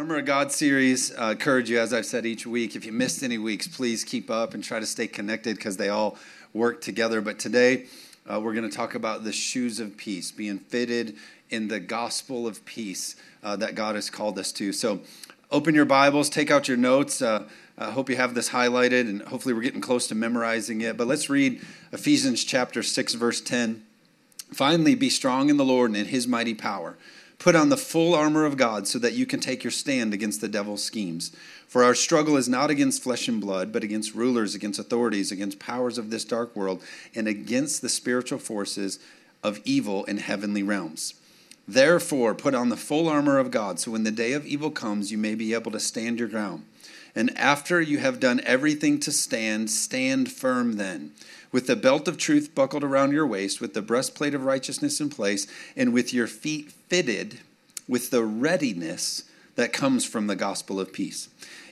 Armor of God series. Uh, encourage you, as I've said each week. If you missed any weeks, please keep up and try to stay connected because they all work together. But today, uh, we're going to talk about the shoes of peace, being fitted in the gospel of peace uh, that God has called us to. So, open your Bibles, take out your notes. Uh, I hope you have this highlighted, and hopefully, we're getting close to memorizing it. But let's read Ephesians chapter 6, verse 10. Finally, be strong in the Lord and in his mighty power. Put on the full armor of God so that you can take your stand against the devil's schemes. For our struggle is not against flesh and blood, but against rulers, against authorities, against powers of this dark world, and against the spiritual forces of evil in heavenly realms. Therefore, put on the full armor of God, so when the day of evil comes, you may be able to stand your ground. And after you have done everything to stand, stand firm then with the belt of truth buckled around your waist, with the breastplate of righteousness in place, and with your feet fitted with the readiness that comes from the gospel of peace.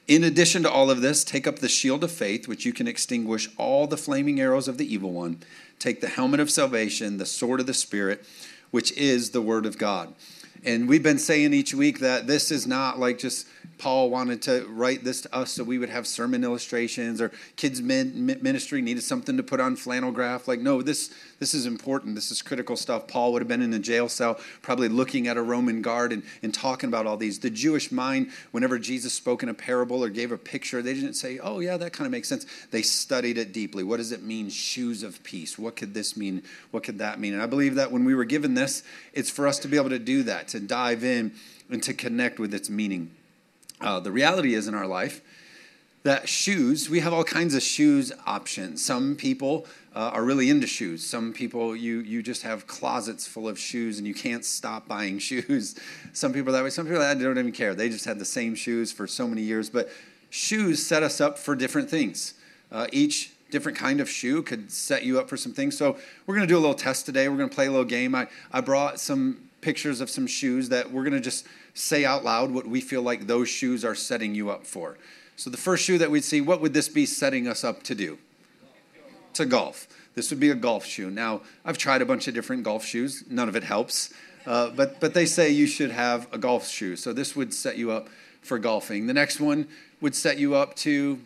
In addition to all of this, take up the shield of faith, which you can extinguish all the flaming arrows of the evil one. Take the helmet of salvation, the sword of the Spirit, which is the word of God. And we've been saying each week that this is not like just Paul wanted to write this to us so we would have sermon illustrations or kids ministry needed something to put on flannel graph. Like, no, this, this is important. This is critical stuff. Paul would have been in a jail cell, probably looking at a Roman guard and, and talking about all these. The Jewish mind, whenever Jesus spoke in a parable or gave a picture, they didn't say, oh, yeah, that kind of makes sense. They studied it deeply. What does it mean, shoes of peace? What could this mean? What could that mean? And I believe that when we were given this, it's for us to be able to do that, to dive in and to connect with its meaning. Uh, the reality is in our life that shoes, we have all kinds of shoes options. Some people uh, are really into shoes. Some people, you, you just have closets full of shoes and you can't stop buying shoes. Some people that way. Some people that don't even care. They just had the same shoes for so many years. But shoes set us up for different things. Uh, each different kind of shoe could set you up for some things. So we're going to do a little test today. We're going to play a little game. I, I brought some pictures of some shoes that we're going to just say out loud what we feel like those shoes are setting you up for. So, the first shoe that we'd see, what would this be setting us up to do? To golf. This would be a golf shoe. Now, I've tried a bunch of different golf shoes, none of it helps. Uh, but, but they say you should have a golf shoe. So, this would set you up for golfing. The next one would set you up to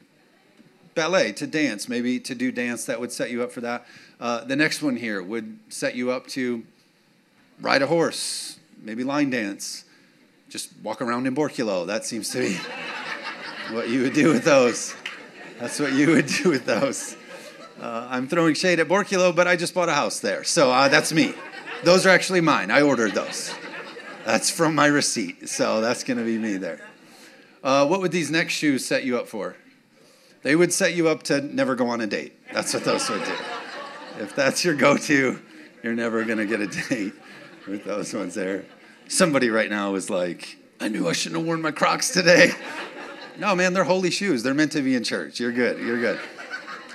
ballet, to dance, maybe to do dance, that would set you up for that. Uh, the next one here would set you up to ride a horse, maybe line dance just walk around in Borculo. That seems to be what you would do with those. That's what you would do with those. Uh, I'm throwing shade at Borculo, but I just bought a house there. So uh, that's me. Those are actually mine. I ordered those. That's from my receipt. So that's going to be me there. Uh, what would these next shoes set you up for? They would set you up to never go on a date. That's what those would do. If that's your go to, you're never going to get a date with those ones there. Somebody right now is like, I knew I shouldn't have worn my Crocs today. no, man, they're holy shoes. They're meant to be in church. You're good. You're good.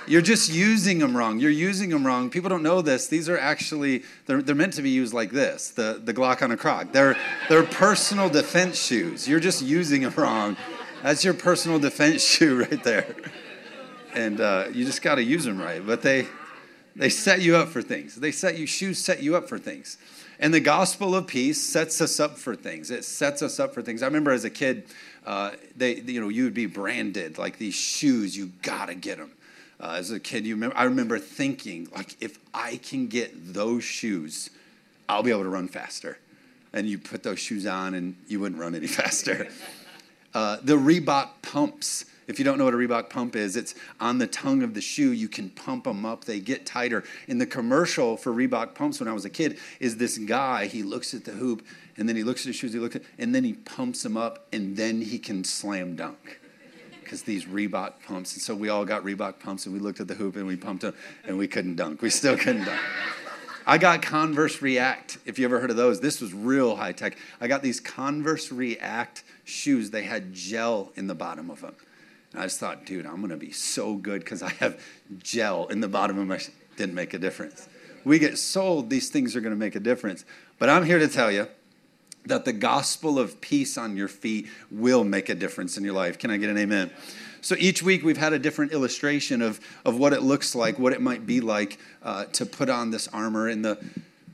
You're just using them wrong. You're using them wrong. People don't know this. These are actually they're, they're meant to be used like this, the, the Glock on a Croc. They're they're personal defense shoes. You're just using them wrong. That's your personal defense shoe right there. And uh, you just got to use them right. But they they set you up for things. They set you shoes set you up for things. And the gospel of peace sets us up for things. It sets us up for things. I remember as a kid, uh, they, you know, you would be branded like these shoes. You gotta get them. Uh, as a kid, you remember, I remember thinking like, if I can get those shoes, I'll be able to run faster. And you put those shoes on, and you wouldn't run any faster. Uh, the Reebok pumps if you don't know what a Reebok pump is, it's on the tongue of the shoe. You can pump them up, they get tighter. In the commercial for Reebok pumps when I was a kid, is this guy, he looks at the hoop and then he looks at his shoes, he looks at, and then he pumps them up and then he can slam dunk. Because these Reebok pumps. And so we all got Reebok pumps and we looked at the hoop and we pumped them and we couldn't dunk. We still couldn't dunk. I got Converse React. If you ever heard of those, this was real high tech. I got these Converse React shoes. They had gel in the bottom of them. And I just thought, dude, I'm going to be so good because I have gel in the bottom of my. Didn't make a difference. We get sold these things are going to make a difference. But I'm here to tell you that the gospel of peace on your feet will make a difference in your life. Can I get an amen? So each week we've had a different illustration of, of what it looks like, what it might be like uh, to put on this armor. In the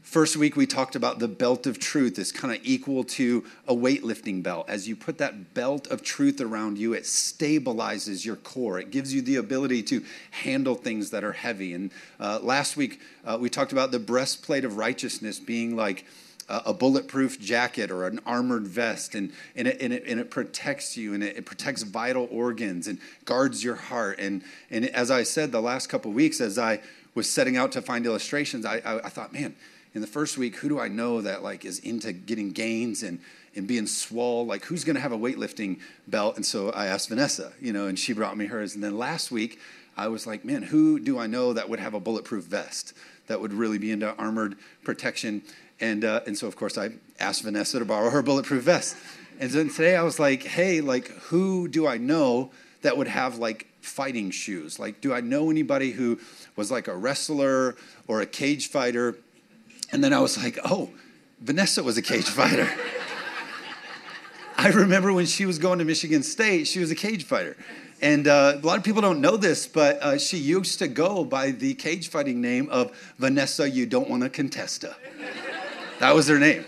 First week, we talked about the belt of truth is kind of equal to a weightlifting belt. As you put that belt of truth around you, it stabilizes your core. It gives you the ability to handle things that are heavy. And uh, last week, uh, we talked about the breastplate of righteousness being like, a bulletproof jacket or an armored vest, and, and, it, and, it, and it protects you, and it, it, protects vital organs and guards your heart. And, and as I said the last couple weeks, as I was setting out to find illustrations, I, I, I thought, man, in the first week, who do I know that like is into getting gains and and being swole? Like who's going to have a weightlifting belt? And so I asked Vanessa, you know, and she brought me hers. And then last week, I was like, man, who do I know that would have a bulletproof vest that would really be into armored protection? And uh, and so of course I asked Vanessa to borrow her bulletproof vest. And then today I was like, hey, like who do I know that would have like fighting shoes? Like, do I know anybody who was like a wrestler or a cage fighter and then I was like, oh, Vanessa was a cage fighter. I remember when she was going to Michigan State, she was a cage fighter. And uh, a lot of people don't know this, but uh, she used to go by the cage fighting name of Vanessa, you don't want to contesta. That was her name.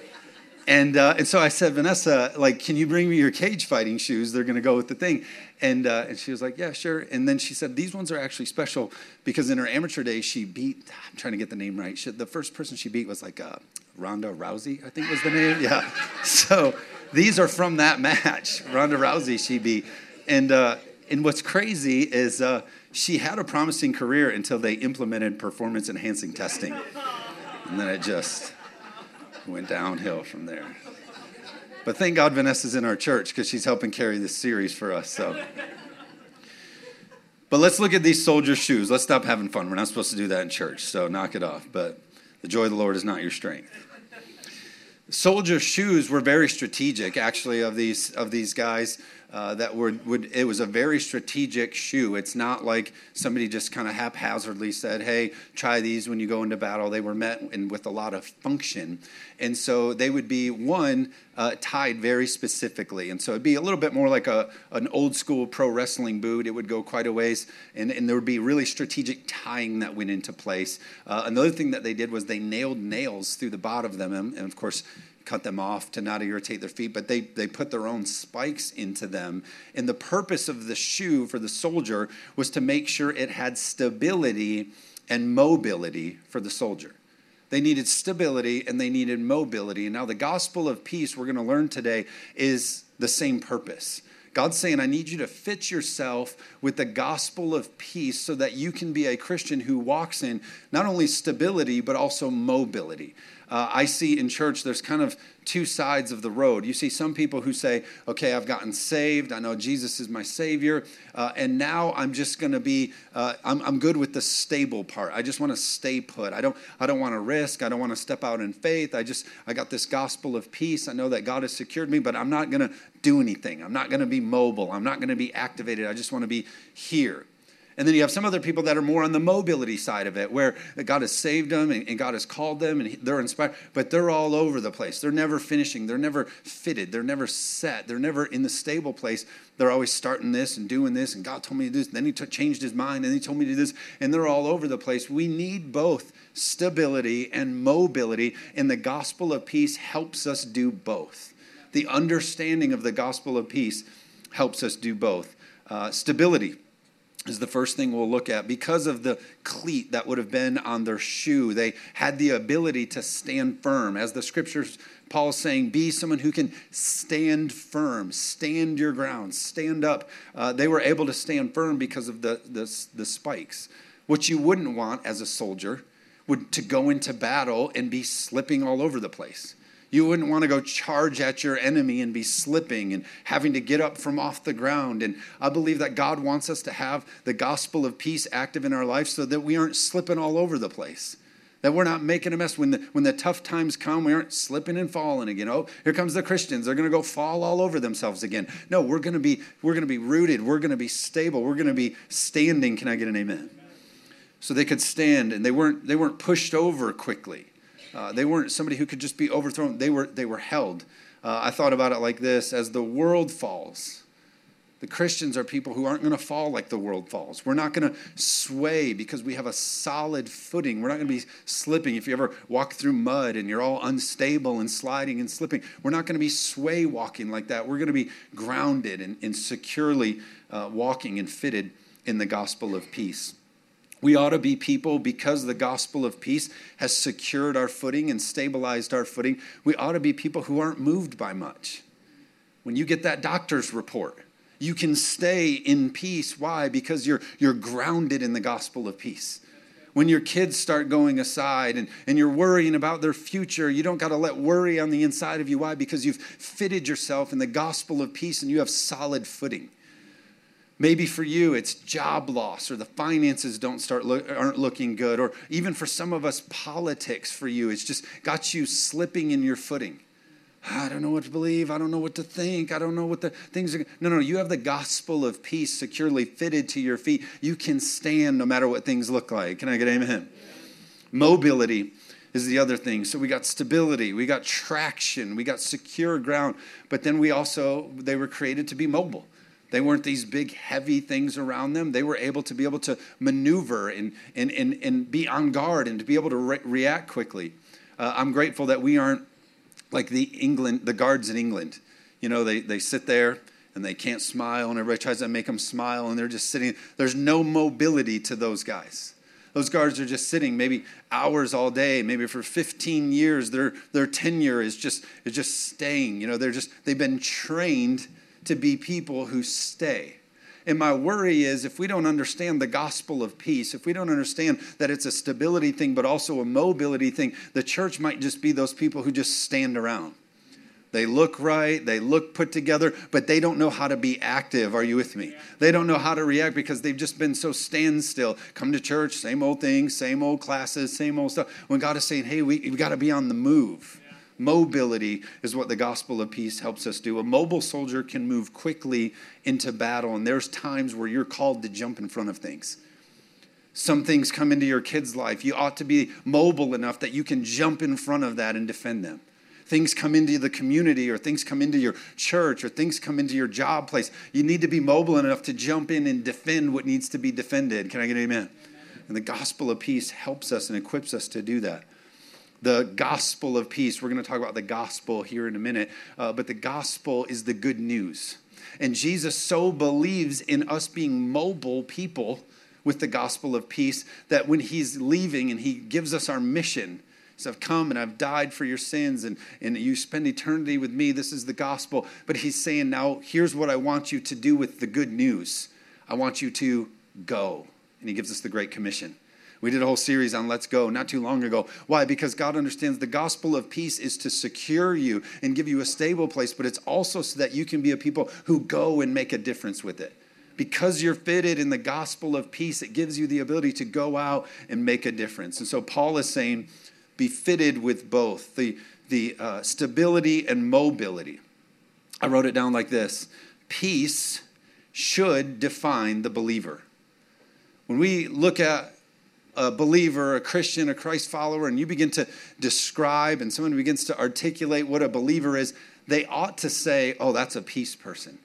And, uh, and so I said, Vanessa, like, can you bring me your cage fighting shoes? They're going to go with the thing. And, uh, and she was like, yeah, sure. And then she said, these ones are actually special because in her amateur days, she beat, I'm trying to get the name right. She, the first person she beat was like uh, Ronda Rousey, I think was the name. Yeah. So these are from that match. Ronda Rousey, she beat. And, uh, and what's crazy is uh, she had a promising career until they implemented performance enhancing testing. And then it just went downhill from there. But thank God Vanessa's in our church because she's helping carry this series for us. So. But let's look at these soldier shoes. Let's stop having fun. We're not supposed to do that in church, so knock it off. But the joy of the Lord is not your strength. Soldier shoes were very strategic, actually, of these of these guys uh, that were, would, it was a very strategic shoe. It's not like somebody just kind of haphazardly said, hey, try these when you go into battle. They were met in, with a lot of function. And so they would be, one, uh, tied very specifically. And so it'd be a little bit more like a, an old school pro wrestling boot. It would go quite a ways, and, and there would be really strategic tying that went into place. Uh, another thing that they did was they nailed nails through the bottom of them. And, and of course, cut them off to not irritate their feet, but they, they put their own spikes into them. And the purpose of the shoe for the soldier was to make sure it had stability and mobility for the soldier. They needed stability and they needed mobility. And now, the gospel of peace we're going to learn today is the same purpose. God's saying, I need you to fit yourself with the gospel of peace so that you can be a Christian who walks in not only stability, but also mobility uh, I see in church there's kind of two sides of the road. You see some people who say, okay, I've gotten saved. I know Jesus is my Savior. Uh, and now I'm just going to be, uh, I'm, I'm good with the stable part. I just want to stay put. I don't, I don't want to risk. I don't want to step out in faith. I just, I got this gospel of peace. I know that God has secured me, but I'm not going to do anything. I'm not going to be mobile. I'm not going to be activated. I just want to be here. And then you have some other people that are more on the mobility side of it, where God has saved them and, God has called them and they're inspired, but they're all over the place. They're never finishing. They're never fitted. They're never set. They're never in the stable place. They're always starting this and doing this, and God told me to do this. And then He t- changed His mind, and He told me to do this, and they're all over the place. We need both stability and mobility, and the gospel of peace helps us do both. The understanding of the gospel of peace helps us do both. Uh, stability is the first thing we'll look at. Because of the cleat that would have been on their shoe, they had the ability to stand firm. As the scriptures, Paul is saying, be someone who can stand firm, stand your ground, stand up. Uh, they were able to stand firm because of the, the, the spikes. What you wouldn't want as a soldier would to go into battle and be slipping all over the place. You wouldn't want to go charge at your enemy and be slipping and having to get up from off the ground. And I believe that God wants us to have the gospel of peace active in our life so that we aren't slipping all over the place. That we're not making a mess. When the, when the tough times come, we aren't slipping and falling again. Oh, here comes the Christians. They're going to go fall all over themselves again. No, we're going to be, we're going to be rooted. We're going to be stable. We're going to be standing. Can I get an amen? So they could stand and they weren't, they weren't pushed over quickly. Uh, they weren't somebody who could just be overthrown. They were, they were held. Uh, I thought about it like this as the world falls, the Christians are people who aren't going to fall like the world falls. We're not going to sway because we have a solid footing. We're not going to be slipping. If you ever walk through mud and you're all unstable and sliding and slipping, we're not going to be sway walking like that. We're going to be grounded and, and securely uh, walking and fitted in the gospel of peace. We ought to be people because the gospel of peace has secured our footing and stabilized our footing. We ought to be people who aren't moved by much. When you get that doctor's report, you can stay in peace. Why? Because you're, you're grounded in the gospel of peace. When your kids start going aside and, and you're worrying about their future, you don't got to let worry on the inside of you. Why? Because you've fitted yourself in the gospel of peace and you have solid footing. Maybe for you, it's job loss or the finances don't start aren't looking good, or even for some of us, politics for you. It's just got you slipping in your footing. Ah, I don't know what to believe. I don't know what to think. I don't know what the things are. No, no, you have the gospel of peace securely fitted to your feet. You can stand no matter what things look like. Can I get amen? Mobility is the other thing. So we got stability, we got traction, we got secure ground, but then we also, they were created to be mobile. They weren't these big, heavy things around them. They were able to be able to maneuver and, and, and, and be on guard and to be able to re- react quickly. Uh, I'm grateful that we aren't like the England, the guards in England. You know, they, they sit there and they can't smile, and everybody tries to make them smile, and they're just sitting. There's no mobility to those guys. Those guards are just sitting maybe hours all day, maybe for 15 years. Their, their tenure is just, is just staying. You know, they're just, they've been trained to be people who stay. And my worry is if we don't understand the gospel of peace, if we don't understand that it's a stability thing, but also a mobility thing, the church might just be those people who just stand around. They look right, they look put together, but they don't know how to be active. Are you with me? They don't know how to react because they've just been so standstill. Come to church, same old things, same old classes, same old stuff. When God is saying, hey, we, have got to be on the move. Mobility is what the gospel of peace helps us do. A mobile soldier can move quickly into battle, and there's times where you're called to jump in front of things. Some things come into your kid's life. You ought to be mobile enough that you can jump in front of that and defend them. Things come into the community, or things come into your church, or things come into your job place. You need to be mobile enough to jump in and defend what needs to be defended. Can I get amen? amen. And the gospel of peace helps us and equips us to do that the gospel of peace. We're going to talk about the gospel here in a minute, uh, but the gospel is the good news. And Jesus so believes in us being mobile people with the gospel of peace that when he's leaving and he gives us our mission, so I've come and I've died for your sins, and, and you spend eternity with me. This is the gospel. But he's saying, now here's what I want you to do with the good news I want you to go. And he gives us the Great Commission. We did a whole series on Let's Go not too long ago. Why? Because God understands the gospel of peace is to secure you and give you a stable place, but it's also so that you can be a people who go and make a difference with it. Because you're fitted in the gospel of peace, it gives you the ability to go out and make a difference. And so Paul is saying, be fitted with both the, the uh, stability and mobility. I wrote it down like this Peace should define the believer. When we look at a believer, a Christian, a Christ follower, and you begin to describe and someone begins to articulate what a believer is, they ought to say, oh, that's a peace person.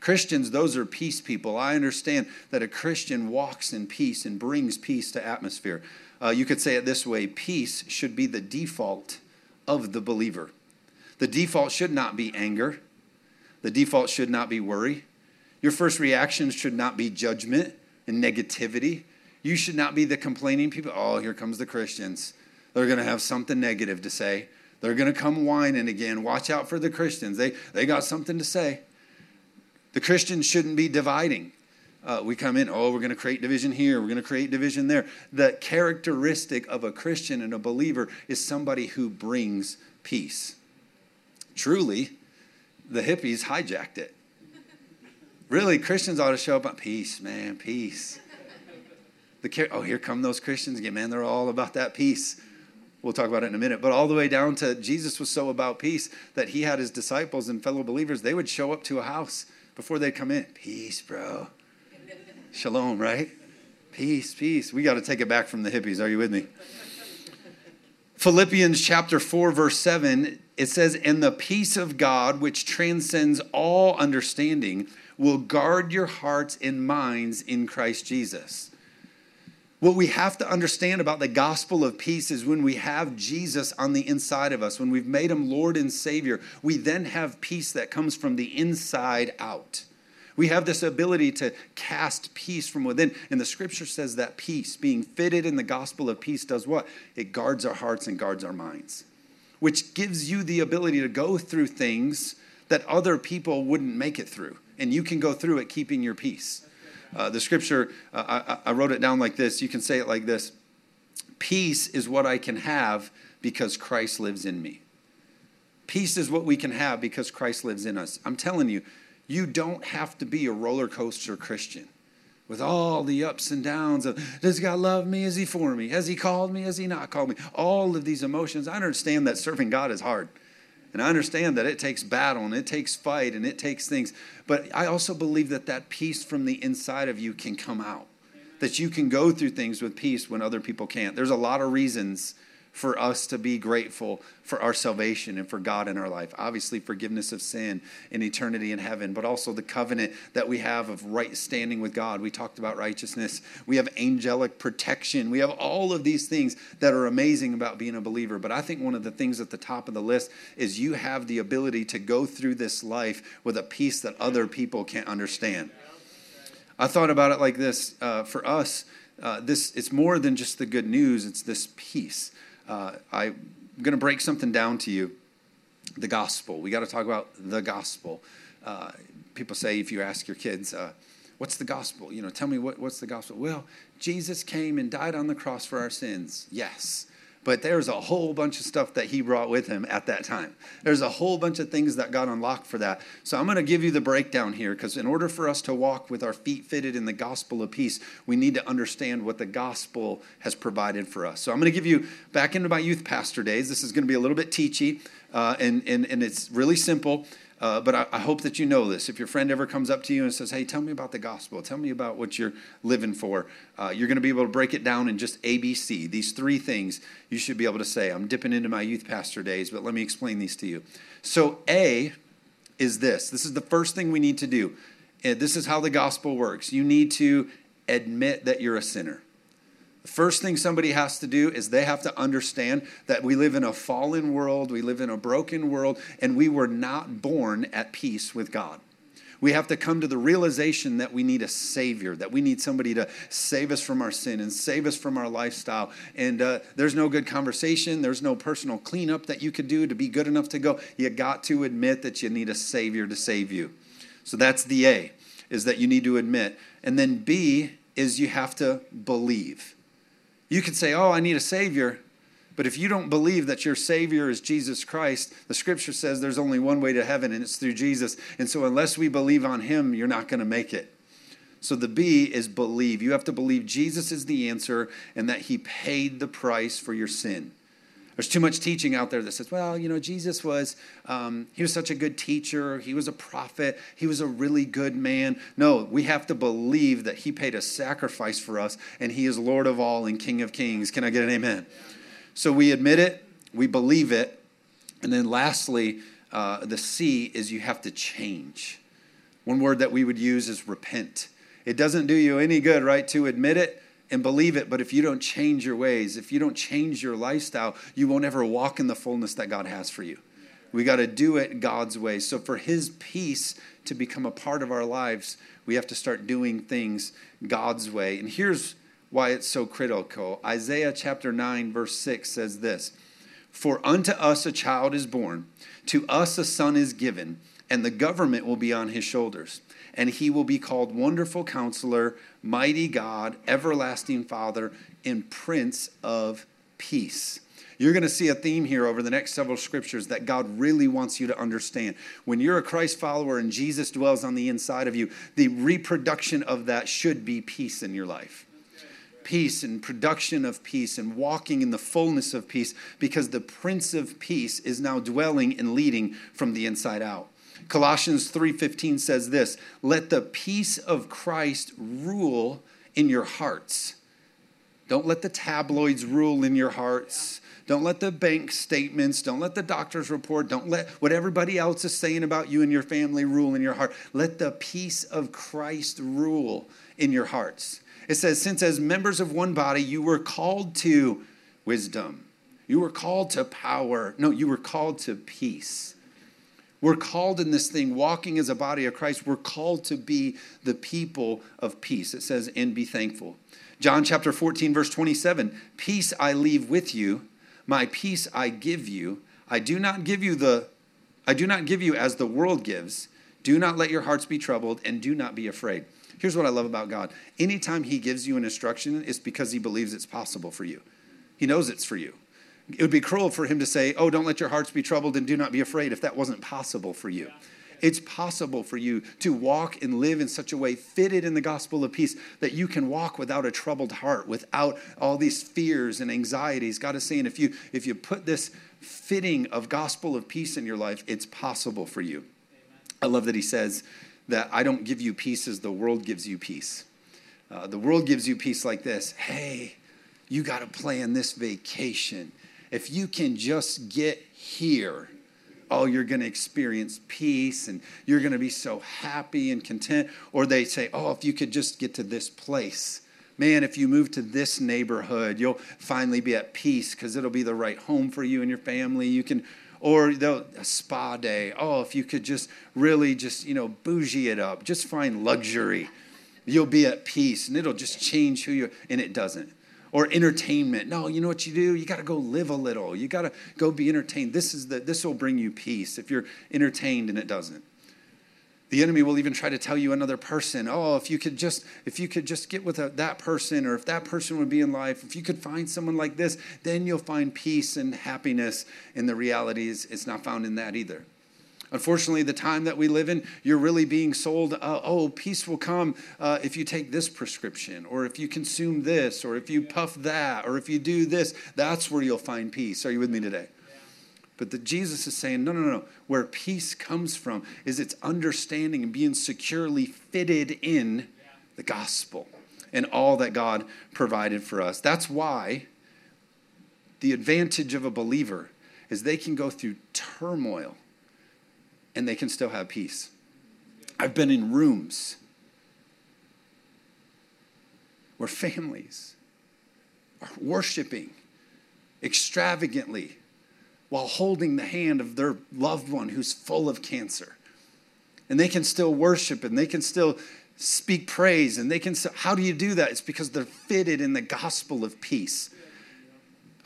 Christians, those are peace people. I understand that a Christian walks in peace and brings peace to atmosphere. Uh, you could say it this way peace should be the default of the believer. The default should not be anger, the default should not be worry. Your first reaction should not be judgment and negativity. You should not be the complaining people. Oh, here comes the Christians. They're going to have something negative to say. They're going to come whining again. Watch out for the Christians. They, they got something to say. The Christians shouldn't be dividing. Uh, we come in, oh, we're going to create division here, we're going to create division there. The characteristic of a Christian and a believer is somebody who brings peace. Truly, the hippies hijacked it. Really, Christians ought to show up on peace, man, peace the oh here come those christians again man. They're all about that peace. We'll talk about it in a minute. But all the way down to jesus was so about peace that he had his disciples and fellow believers they would show up to a house before they'd come in. Peace bro. Shalom right? Peace peace. We got to take it back from the hippies. Are you with me? Philippians chapter 4 verse 7 it says, And the peace of God, which transcends all understanding, will guard your hearts and minds in Christ Jesus. What we have to understand about the gospel of peace is when we have Jesus on the inside of us, when we've made him Lord and Savior, we then have peace that comes from the inside out. We have this ability to cast peace from within. And the scripture says that peace, being fitted in the gospel of peace, does what? It guards our hearts and guards our minds, which gives you the ability to go through things that other people wouldn't make it through. And you can go through it keeping your peace. Uh, the scripture, uh, I, I wrote it down like this. You can say it like this Peace is what I can have because Christ lives in me. Peace is what we can have because Christ lives in us. I'm telling you, you don't have to be a roller coaster Christian with all the ups and downs of does God love me? Is He for me? Has He called me? Has He not called me? All of these emotions. I understand that serving God is hard. And I understand that it takes battle and it takes fight and it takes things. But I also believe that that peace from the inside of you can come out. That you can go through things with peace when other people can't. There's a lot of reasons for us to be grateful for our salvation and for God in our life. Obviously, forgiveness of sin and eternity in heaven, but also the covenant that we have of right standing with God. We talked about righteousness. We have angelic protection. We have all of these things that are amazing about being a believer. But I think one of the things at the top of the list is you have the ability to go through this life with a peace that other people can't understand. I thought about it like this uh, for us. Uh, this it's more than just the good news it's this peace uh, I'm going to break something down to you the gospel. We got to talk about the gospel. Uh, people say, if you ask your kids, uh, what's the gospel? You know, tell me what, what's the gospel? Well, Jesus came and died on the cross for our sins. Yes but there's a whole bunch of stuff that he brought with him at that time. There's a whole bunch of things that got unlocked for that. So I'm going to give you the breakdown here because in order for us to walk with our feet fitted in the gospel of peace, we need to understand what the gospel has provided for us. So I'm going to give you back into my youth pastor days. This is going to be a little bit teachy, uh, and, and, and it's really simple. Uh, but I, I, hope that you know this. If your friend ever comes up to you and says, Hey, tell me about the gospel, tell me about what you're living for, uh, you're going to be able to break it down in just ABC. These three things you should be able to say. I'm dipping into my youth pastor days, but let me explain these to you. So, A is this this is the first thing we need to do. This is how the gospel works. You need to admit that you're a sinner. First thing somebody has to do is they have to understand that we live in a fallen world, we live in a broken world, and we were not born at peace with God. We have to come to the realization that we need a Savior, that we need somebody to save us from our sin and save us from our lifestyle. And uh, there's no good conversation, there's no personal cleanup that you could do to be good enough to go. You got to admit that you need a Savior to save you. So that's the A, is that you need to admit. And then B is you have to believe. You could say, Oh, I need a Savior. But if you don't believe that your Savior is Jesus Christ, the scripture says there's only one way to heaven, and it's through Jesus. And so, unless we believe on Him, you're not going to make it. So, the B is believe. You have to believe Jesus is the answer and that He paid the price for your sin. There's too much teaching out there that says, well, you know, Jesus was, um, he was such a good teacher. He was a prophet. He was a really good man. No, we have to believe that he paid a sacrifice for us and he is Lord of all and King of kings. Can I get an amen? So we admit it, we believe it. And then lastly, uh, the C is you have to change. One word that we would use is repent. It doesn't do you any good, right, to admit it and believe it. But if you don't change your ways, if you don't change your lifestyle, you won't ever walk in the fullness that God has for you. We got to do it God's way. So, for His peace to become a part of our lives, we have to start doing things God's way. And here's why it's so critical Isaiah chapter 9, verse 6 says this For unto us a child is born, to us a son is given, and the government will be on his shoulders and he will be called Wonderful Counselor, Mighty God, Everlasting Father, and Prince of Peace. You're going to see a theme here over the next several scriptures that God really wants you to understand. When you're a Christ follower and Jesus dwells on the inside of you, the reproduction of that should be peace in your life. Peace and production of peace and walking in the fullness of peace because the Prince of Peace is now dwelling and leading from the inside out. Colossians 3:15 says this, "Let the peace of Christ rule in your hearts." Don't let the tabloids rule in your hearts. Don't let the bank statements, don't let the doctor's report, don't let what everybody else is saying about you and your family rule in your heart. Let the peace of Christ rule in your hearts. It says, Since as members of one body, you were called to wisdom, you were called to power. No, you were called to peace. We're called in this thing, walking as a body of Christ, we're called to be the people of peace. It says, and be thankful. John chapter 14, verse 27 Peace I leave with you, my peace I give you. I do not give you the I do not give you as the world gives. Do not let your hearts be troubled and do not be afraid. Here's what I love about God. Anytime he gives you an instruction, it's because he believes it's possible for you. He knows it's for you. It would be cruel for him to say, Oh, don't let your hearts be troubled and do not be afraid if that wasn't possible for you. It's possible for you to walk and live in such a way fitted in the gospel of peace that you can walk without a troubled heart, without all these fears and anxieties. God is saying if you if you put this fitting of gospel of peace in your life, it's possible for you. I love that he says that I don't give you peace as the world gives you peace. Uh, the world gives you peace like this. Hey, you got to plan this vacation if you can just get here, oh, you're going to experience peace and you're going to be so happy and content. Or they say, oh, if you could just get to this place. Man, if you move to this neighborhood, you'll finally be at peace because it'll be the right home for you and your family. You can, or a spa day. Oh, if you could just really just, you know, bougie it up, just find luxury. You'll be at peace and it'll just change who you are. And it doesn't or entertainment. No, you know what you do? You got to go live a little. You got to go be entertained. This is the this will bring you peace if you're entertained and it doesn't. The enemy will even try to tell you another person, "Oh, if you could just if you could just get with a, that person or if that person would be in life, if you could find someone like this, then you'll find peace and happiness." And the reality is it's not found in that either. Unfortunately, the time that we live in, you're really being sold, uh, oh, peace will come uh, if you take this prescription, or if you consume this, or if you puff that, or if you do this. That's where you'll find peace. Are you with me today? But the, Jesus is saying, no, no, no. Where peace comes from is its understanding and being securely fitted in the gospel and all that God provided for us. That's why the advantage of a believer is they can go through turmoil and they can still have peace. I've been in rooms where families are worshiping extravagantly while holding the hand of their loved one who's full of cancer. And they can still worship and they can still speak praise and they can still, how do you do that? It's because they're fitted in the gospel of peace.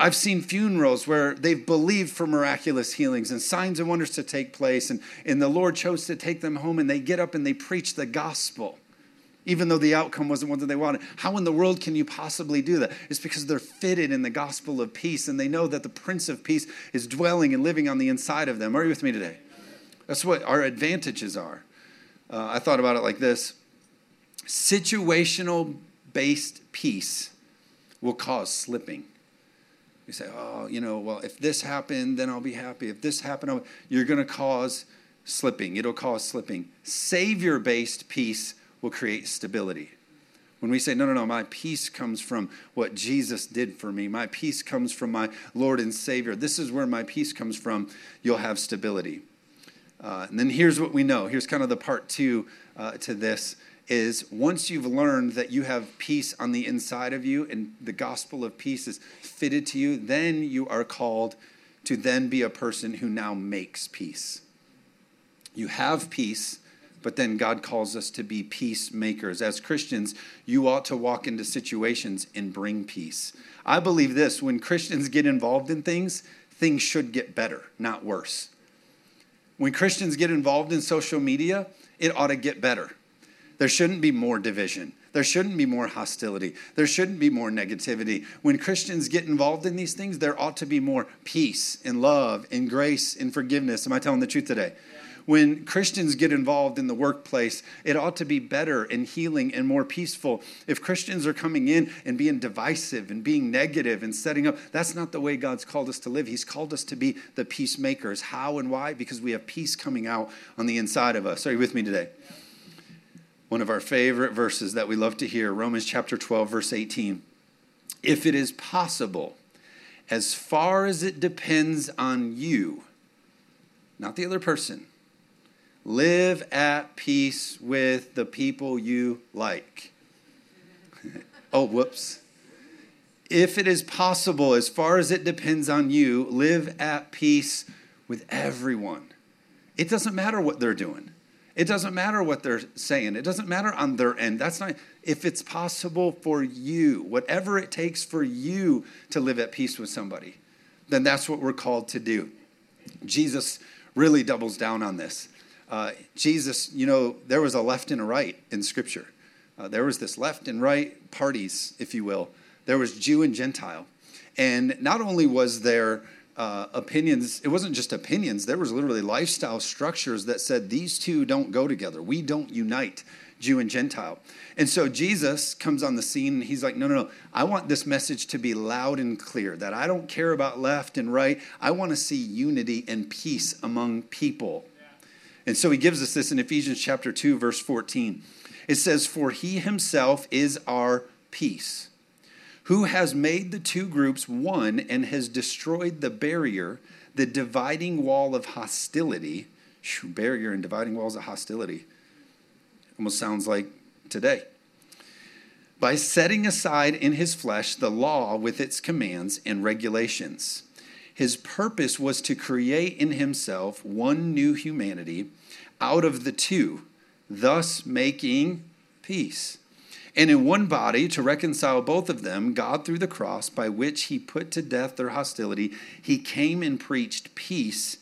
I've seen funerals where they've believed for miraculous healings and signs and wonders to take place, and, and the Lord chose to take them home, and they get up and they preach the gospel, even though the outcome wasn't what they wanted. How in the world can you possibly do that? It's because they're fitted in the gospel of peace, and they know that the Prince of Peace is dwelling and living on the inside of them. Are you with me today? That's what our advantages are. Uh, I thought about it like this situational based peace will cause slipping. You say, oh, you know, well, if this happened, then I'll be happy. If this happened, I'll... you're going to cause slipping. It'll cause slipping. Savior based peace will create stability. When we say, no, no, no, my peace comes from what Jesus did for me, my peace comes from my Lord and Savior, this is where my peace comes from, you'll have stability. Uh, and then here's what we know. Here's kind of the part two uh, to this is once you've learned that you have peace on the inside of you and the gospel of peace is fitted to you, then you are called to then be a person who now makes peace. You have peace, but then God calls us to be peacemakers. As Christians, you ought to walk into situations and bring peace. I believe this when Christians get involved in things, things should get better, not worse. When Christians get involved in social media, it ought to get better there shouldn't be more division. There shouldn't be more hostility. There shouldn't be more negativity. When Christians get involved in these things, there ought to be more peace and love and grace and forgiveness. Am I telling the truth today? When Christians get involved in the workplace, it ought to be better and healing and more peaceful. If Christians are coming in and being divisive and being negative and setting up, that's not the way God's called us to live. He's called us to be the peacemakers. How and why? Because we have peace coming out on the inside of us. Are you with me today? One of our favorite verses that we love to hear Romans chapter 12, verse 18. If it is possible, as far as it depends on you, not the other person, live at peace with the people you like. oh, whoops. If it is possible, as far as it depends on you, live at peace with everyone. It doesn't matter what they're doing. It doesn't matter what they're saying. It doesn't matter on their end. That's not, if it's possible for you, whatever it takes for you to live at peace with somebody, then that's what we're called to do. Jesus really doubles down on this. Uh, Jesus, you know, there was a left and a right in Scripture. Uh, there was this left and right parties, if you will. There was Jew and Gentile. And not only was there uh, opinions it wasn't just opinions there was literally lifestyle structures that said these two don't go together. We don't unite jew and gentile. And so jesus comes on the scene and he's like no no no. I want this message to be loud and clear that i don't care about left and right. I want to see unity and peace among people. And so he gives us this in ephesians chapter 2 verse 14 it says for he himself is our peace who has made the two groups one and has destroyed the barrier, the dividing wall of hostility. Barrier and dividing walls of hostility. Almost sounds like today. By setting aside in his flesh the law with its commands and regulations. His purpose was to create in himself one new humanity out of the two, thus making peace and in one body to reconcile both of them, God through the cross, by which he put to death their hostility, he came and preached peace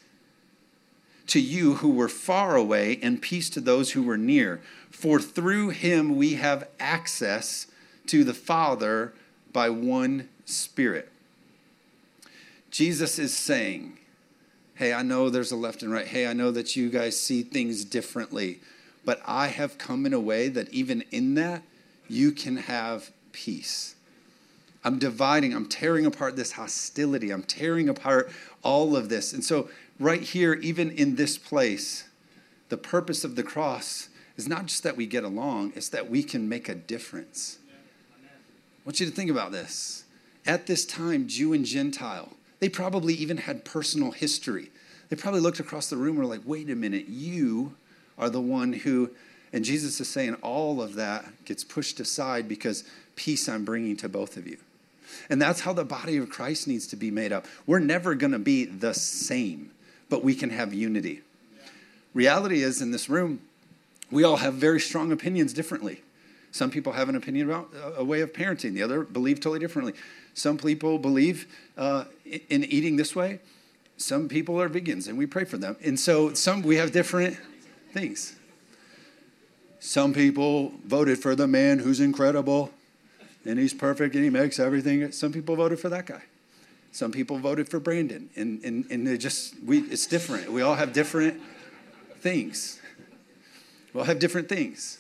to you who were far away and peace to those who were near. For through him we have access to the Father by one Spirit. Jesus is saying, Hey, I know there's a left and right. Hey, I know that you guys see things differently. But I have come in a way that even in that, you can have peace. I'm dividing, I'm tearing apart this hostility, I'm tearing apart all of this. And so, right here, even in this place, the purpose of the cross is not just that we get along, it's that we can make a difference. I want you to think about this. At this time, Jew and Gentile, they probably even had personal history. They probably looked across the room and were like, wait a minute, you are the one who and Jesus is saying all of that gets pushed aside because peace I'm bringing to both of you. And that's how the body of Christ needs to be made up. We're never going to be the same, but we can have unity. Reality is, in this room, we all have very strong opinions differently. Some people have an opinion about a way of parenting, the other believe totally differently. Some people believe uh, in eating this way. Some people are vegans, and we pray for them. And so, some we have different things. Some people voted for the man who's incredible and he's perfect and he makes everything. Some people voted for that guy. Some people voted for Brandon. And, and, and they just, we, it's different. We all have different things. We all have different things.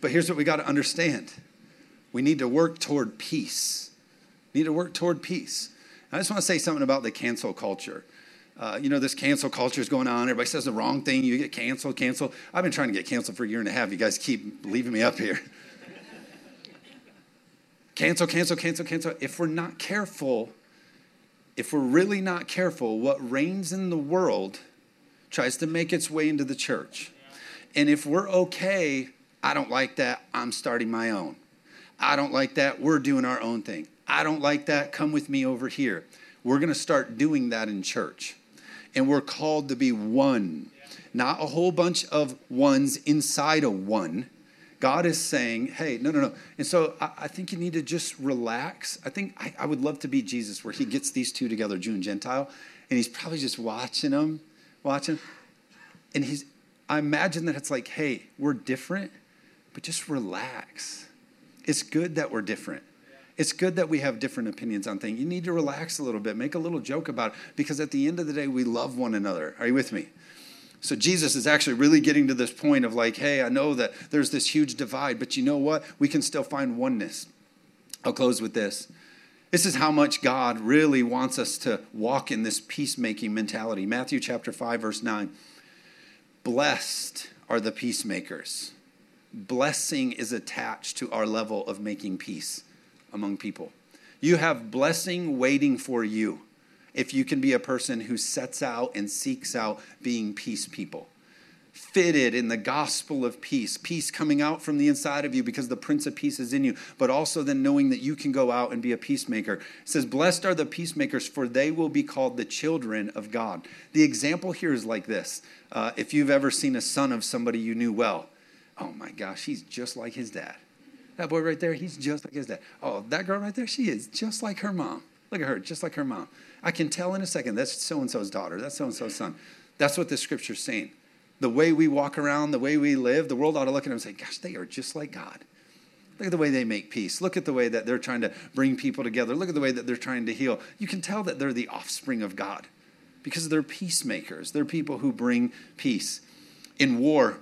But here's what we got to understand we need to work toward peace. We need to work toward peace. I just want to say something about the cancel culture uh, you know, this cancel culture is going on. Everybody says the wrong thing, you get canceled, canceled. I've been trying to get canceled for a year and a half. You guys keep leaving me up here. cancel, cancel, cancel, cancel. If we're not careful, if we're really not careful, what reigns in the world tries to make its way into the church. And if we're okay, I don't like that, I'm starting my own. I don't like that, we're doing our own thing. I don't like that, come with me over here. We're going to start doing that in church and we're called to be one, not a whole bunch of ones inside a one. God is saying, hey, no, no, no. And so I, I think you need to just relax. I think I, I, would love to be Jesus, where he gets these two together, Jew and Gentile, and he's probably just watching them, watching. And he's, I imagine that it's like, hey, we're different, but just relax. It's good that we're different. It's good that we have different opinions on things. You need to relax a little bit, make a little joke about it, because at the end of the day, we love one another. Are you with me? So Jesus is actually really getting to this point of like, hey, I know that there's this huge divide, but you know what? We can still find oneness. I'll close with this. This is how much God really wants us to walk in this peacemaking mentality. Matthew chapter 5 verse 9. Blessed are the peacemakers. Blessing is attached to our level of making peace among people. You have blessing waiting for you if you can be a person who sets out and seeks out being peace people fitted in the gospel of peace, peace coming out from the inside of you because the Prince of Peace is in you, but also then knowing that you can go out and be a peacemaker. It says, Blessed are the peacemakers, for they will be called the children of God. The example here is like this uh, if you've ever seen a son of somebody you knew well, oh my gosh, he's just like his dad. That boy right there, he's just like his dad. Oh, that girl right there, she is just like her mom. Look at her, just like her mom. I can tell in a second that's so and so's daughter, that's so and so's son. That's what the scripture's saying the way we walk around, the way we live, the world ought to look at them and say, gosh, they are just like God. Look at the way they make peace. Look at the way that they're trying to bring people together. Look at the way that they're trying to heal. You can tell that they're the offspring of God because they're peacemakers. They're people who bring peace. In war,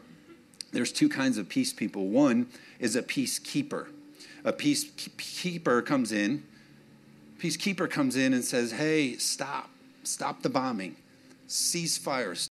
there's two kinds of peace people. One is a peacekeeper. A peacekeeper comes in, peacekeeper comes in and says, "Hey, stop. Stop the bombing. Cease fire.